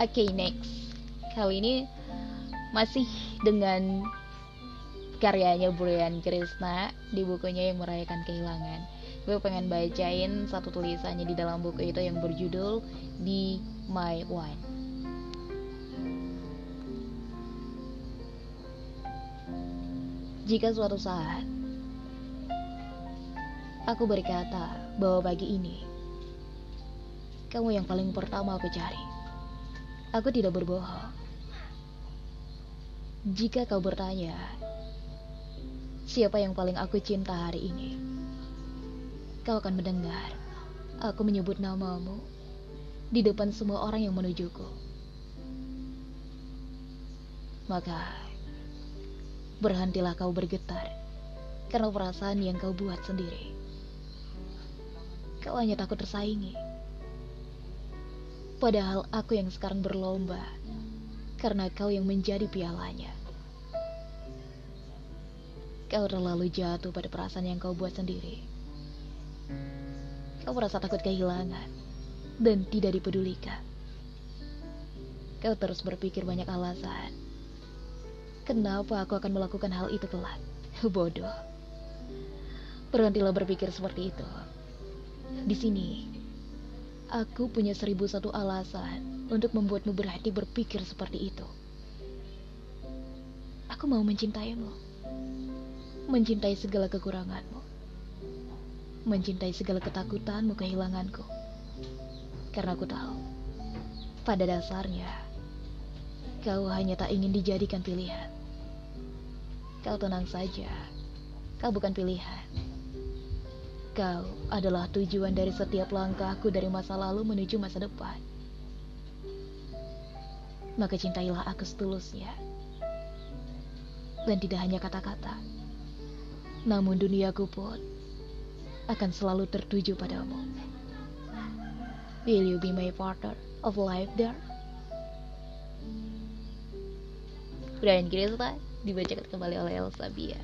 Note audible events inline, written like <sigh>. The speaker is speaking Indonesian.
Oke, okay, next. Kali ini masih dengan karyanya Brian Krishna di bukunya yang merayakan kehilangan. Gue pengen bacain satu tulisannya di dalam buku itu yang berjudul Be My One. Jika suatu saat aku berkata bahwa pagi ini kamu yang paling pertama aku cari, aku tidak berbohong. Jika kau bertanya, siapa yang paling aku cinta hari ini? Kau akan mendengar aku menyebut namamu di depan semua orang yang menujuku. Maka, berhentilah kau bergetar karena perasaan yang kau buat sendiri. Kau hanya takut tersaingi. Padahal aku yang sekarang berlomba karena kau yang menjadi pialanya. Kau terlalu jatuh pada perasaan yang kau buat sendiri. Kau merasa takut kehilangan dan tidak dipedulikan. Kau terus berpikir banyak alasan. Kenapa aku akan melakukan hal itu kelak? <laughs> Bodoh. Berhentilah berpikir seperti itu. Di sini, aku punya seribu satu alasan untuk membuatmu berhati berpikir seperti itu. Aku mau mencintaimu, mencintai segala kekuranganmu, mencintai segala ketakutanmu kehilanganku. Karena aku tahu, pada dasarnya, kau hanya tak ingin dijadikan pilihan. Kau tenang saja, kau bukan pilihan. Kau adalah tujuan dari setiap langkahku dari masa lalu menuju masa depan maka cintailah aku setulusnya. Dan tidak hanya kata-kata, namun duniaku pun akan selalu tertuju padamu. Will you be my partner of life there? Brian Krista dibacakan kembali oleh Elsa Bia.